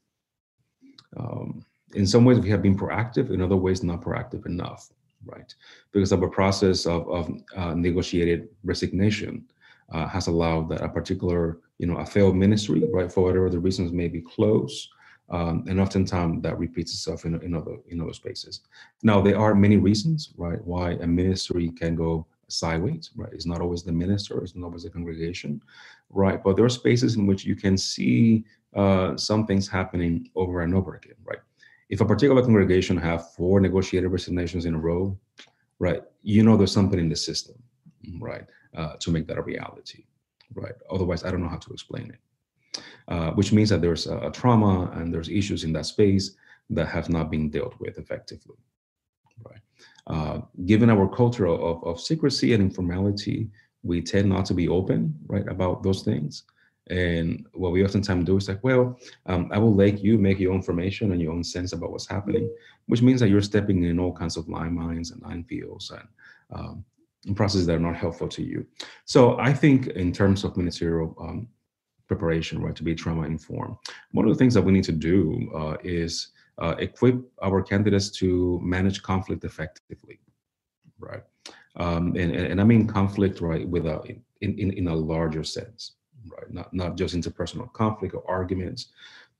um, in some ways, we have been proactive. In other ways, not proactive enough, right? Because of a process of, of uh, negotiated resignation uh, has allowed that a particular, you know, a failed ministry, right, for whatever the reasons may be close. Um, and oftentimes that repeats itself in, in other in other spaces. Now there are many reasons, right, why a ministry can go sideways, right? It's not always the minister, it's not always the congregation, right? But there are spaces in which you can see uh, some things happening over and over again, right? If a particular congregation have four negotiated resignations in a row, right, you know there's something in the system, right, uh, to make that a reality, right? Otherwise, I don't know how to explain it. Uh, which means that there's a, a trauma and there's issues in that space that have not been dealt with effectively, right? Uh, given our culture of, of secrecy and informality, we tend not to be open, right, about those things. And what we oftentimes do is like, well, um, I will let you make your own formation and your own sense about what's happening, which means that you're stepping in all kinds of line mines and line fields and, um, processes that are not helpful to you. So I think in terms of ministerial um, preparation, right, to be trauma informed, one of the things that we need to do uh, is uh, equip our candidates to manage conflict effectively, right? Um, and, and I mean conflict, right, with a, in, in, in a larger sense, right? Not, not just interpersonal conflict or arguments,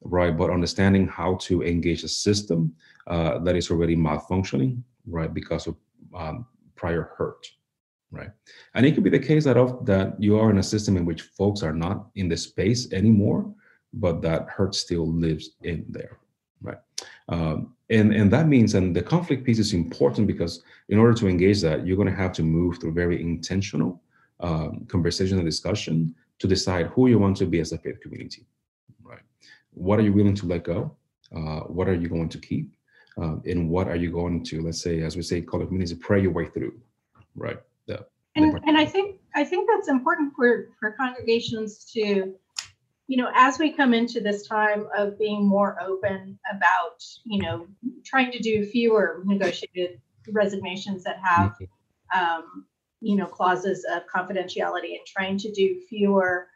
right? But understanding how to engage a system uh, that is already malfunctioning, right? Because of um, prior hurt, right? And it could be the case that of that you are in a system in which folks are not in the space anymore, but that hurt still lives in there, right? Um, and and that means, and the conflict piece is important because in order to engage that, you're going to have to move through very intentional um, conversation and discussion to decide who you want to be as a faith community, right? What are you willing to let go? Uh, what are you going to keep? Um, and what are you going to, let's say, as we say, call it communities, pray your way through, right? And, and I think I think that's important for for congregations to you know, as we come into this time of being more open about, you know, trying to do fewer negotiated resignations that have, um, you know, clauses of confidentiality and trying to do fewer,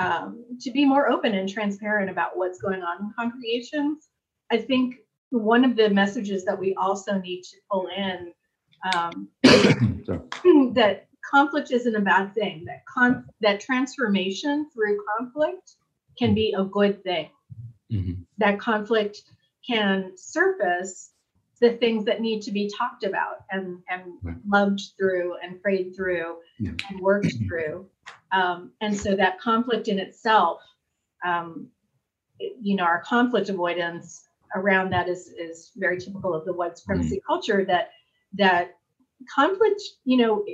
um, to be more open and transparent about what's going on in congregations. I think one of the messages that we also need to pull in um, that conflict isn't a bad thing. That con- that transformation through conflict can be a good thing. Mm-hmm. That conflict can surface the things that need to be talked about and, and right. loved through and prayed through yeah. and worked through. Um, and so that conflict in itself, um, it, you know, our conflict avoidance around that is is very typical of the white supremacy mm-hmm. culture. That that conflict, you know,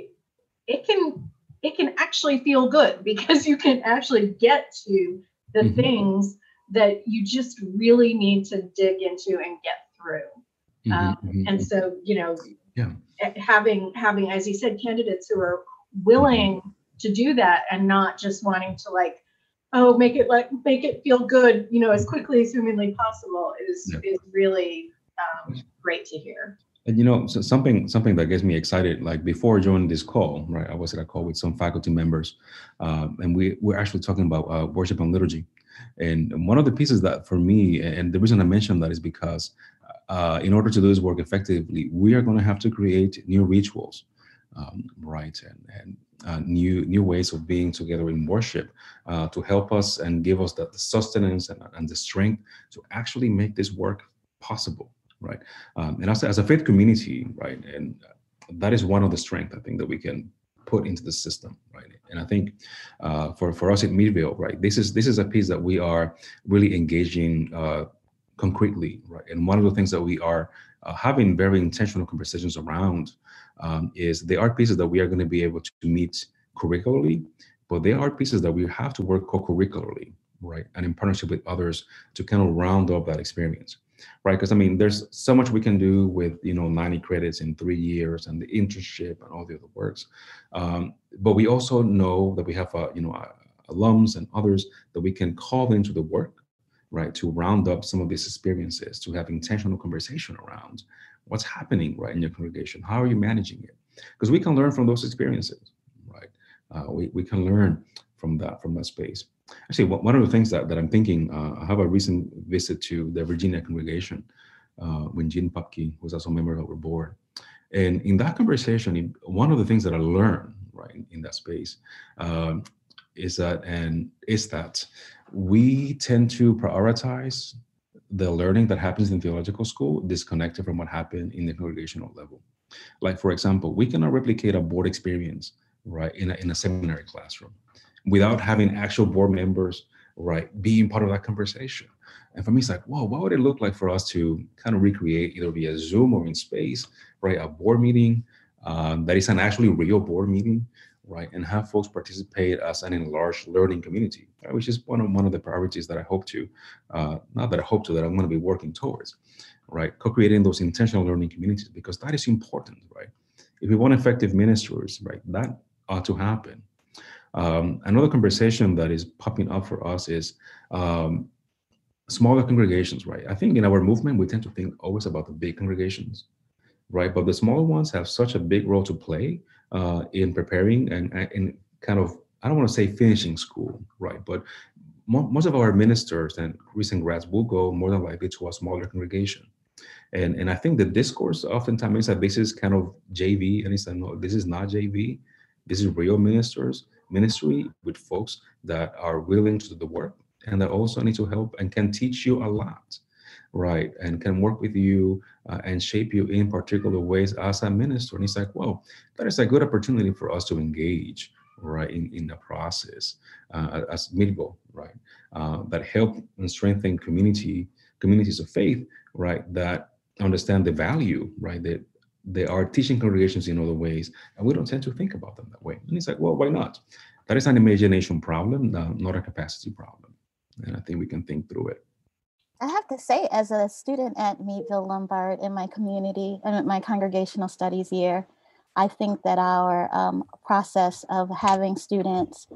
it, can it can actually feel good because you can actually get to the mm-hmm. things that you just really need to dig into and get through. Mm-hmm, um, mm-hmm. And so, you know, yeah. having having, as you said, candidates who are willing mm-hmm. to do that and not just wanting to like, oh, make it like make it feel good, you know, as quickly as humanly possible is yeah. is really um, great to hear. And you know, so something something that gets me excited. Like before joining this call, right? I was at a call with some faculty members, um, and we we're actually talking about uh, worship and liturgy. And one of the pieces that for me, and the reason I mentioned that is because uh, in order to do this work effectively, we are going to have to create new rituals, um, right? And, and uh, new new ways of being together in worship uh, to help us and give us the, the sustenance and, and, the strength to actually make this work possible right? Um, and as, as a faith community, right, and that is one of the strengths I think that we can put into the system, right? And I think uh, for for us at Meadville, right, this is this is a piece that we are really engaging uh, concretely, right? And one of the things that we are uh, having very intentional conversations around um, is they are pieces that we are going to be able to meet curricularly, but they are pieces that we have to work co-curricularly, right? And in partnership with others to kind of round up that experience right? Because I mean, there's so much we can do with you know 90 credits in three years and the internship and all the other works. Um, but we also know that we have uh, you know uh, alums and others that we can call into the work, right, to round up some of these experiences, to have intentional conversation around what's happening right in your congregation. How are you managing it? Because we can learn from those experiences, right? Uh, we we can learn from that from that space. Actually, one of the things that, that I'm thinking, uh, I have a recent visit to the Virginia congregation uh, when Jean Papke was also a member of our board. And in that conversation, one of the things that I learned, right, in, in that space, um, is that and is that we tend to prioritize the learning that happens in theological school disconnected from what happened in the congregational level. Like, for example, we cannot replicate a board experience, right, in a, in a seminary classroom without having actual board members, right, being part of that conversation. And for me, it's like, whoa, what would it look like for us to kind of recreate either via Zoom or in space, right, a board meeting um, that is an actually real board meeting, right, and have folks participate as an enlarged learning community, right, which is one of one of the priorities that I hope to, uh, not that I hope to, that I'm going to be working towards, right, co-creating those intentional learning communities because that is important, right. If we want effective ministers, right, that ought to happen. Um, another conversation that is popping up for us is um, smaller congregations, right? I think in our movement, we tend to think always about the big congregations, right? But the smaller ones have such a big role to play uh, in preparing and, in kind of, I don't want to say finishing school, right? But mo- most of our ministers and recent grads will go more than likely to a smaller congregation. And, and I think the discourse oftentimes is that this is kind of JV, and it's like, no, this is not JV. This is real ministers, ministry with folks that are willing to do the work and that also need to help and can teach you a lot right? And can work with you uh, and shape you in particular ways as a minister. And he's like well that is a good opportunity for us to engage right in, in the process uh, as Meadville right uh, that help and strengthen community communities of faith right that understand the value right that they are teaching congregations in other ways and we don't tend to think about them that way. And he's like well why not? That is an imagination problem not a capacity problem. And I think we can think through it. I have to say, as a student at Meadville Lombard in my community and my congregational studies year, I think that our um, process of having students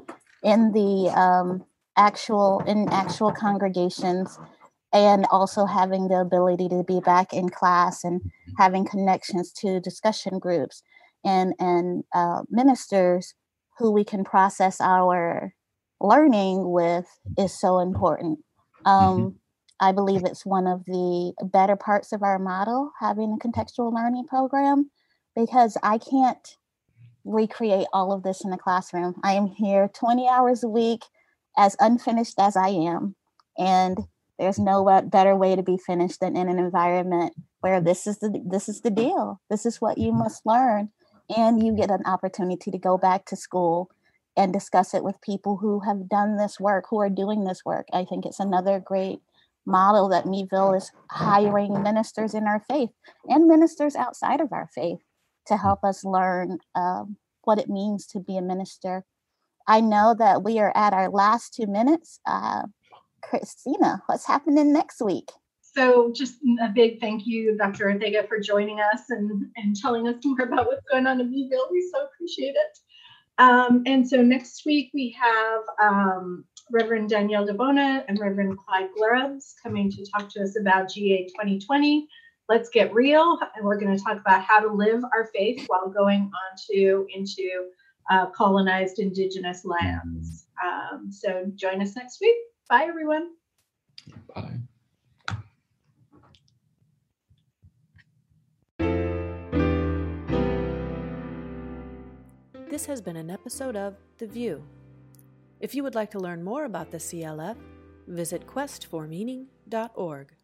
in the um, actual in actual congregations and also having the ability to be back in class and mm-hmm. having connections to discussion groups and and uh, ministers who we can process our learning with is so important. Um, mm-hmm. I believe it's one of the better parts of our model, having a contextual learning program, because I can't recreate all of this in the classroom. I am here 20 hours a week, as unfinished as I am. And there's no better way to be finished than in an environment where this is the this is the deal. This is what you mm-hmm. must learn. And you get an opportunity to go back to school and discuss it with people who have done this work, who are doing this work. I think it's another great model that Meadville is hiring ministers in our faith and ministers outside of our faith to help us learn um, what it means to be a minister. I know that we are at our last two minutes. Uh, Christina, what's happening next week? So, just a big thank you, Dr. Ortega, for joining us and, and telling us more about what's going on in Meadville. We so appreciate it. Um, and so next week we have um, Reverend Danielle Di Bona and Reverend Clyde Grubbs coming to talk to us about GA 2020. Let's get real, and we're going to talk about how to live our faith while going on to into uh, colonized Indigenous lands. Um, so join us next week. Bye, everyone. Bye. This has been an episode of The VUU. If you would like to learn more about the CLF, visit questformeaning.org.